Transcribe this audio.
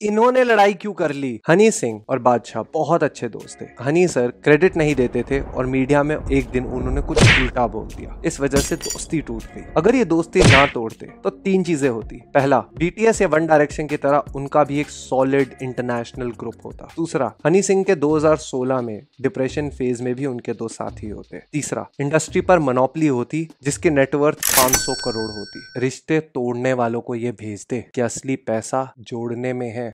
इन्होंने लड़ाई क्यों कर ली? हनी सिंह और बादशाह बहुत अच्छे दोस्त थे। हनी सर क्रेडिट नहीं देते थे और मीडिया में एक दिन उन्होंने कुछ उल्टा बोल दिया। इस वजह से दोस्ती टूट गई। अगर ये दोस्ती ना तोड़ते तो तीन चीज़ें होती। पहला बीटीएस या वन डायरेक्शन की तरह उनका भी एक सॉलिड इंटरनेशनल ग्रुप होता। दूसरा, हनी सिंह के 2016 में डिप्रेशन फ़ेज़ में भी उनके दो साथी होते। तीसरा इंडस्ट्री पर मनोपली होती, जिसकी नेटवर्थ 500 करोड़ होती। रिश्ते तोड़ने वालों को ये भेजते कि असली पैसा जोड़ने में है।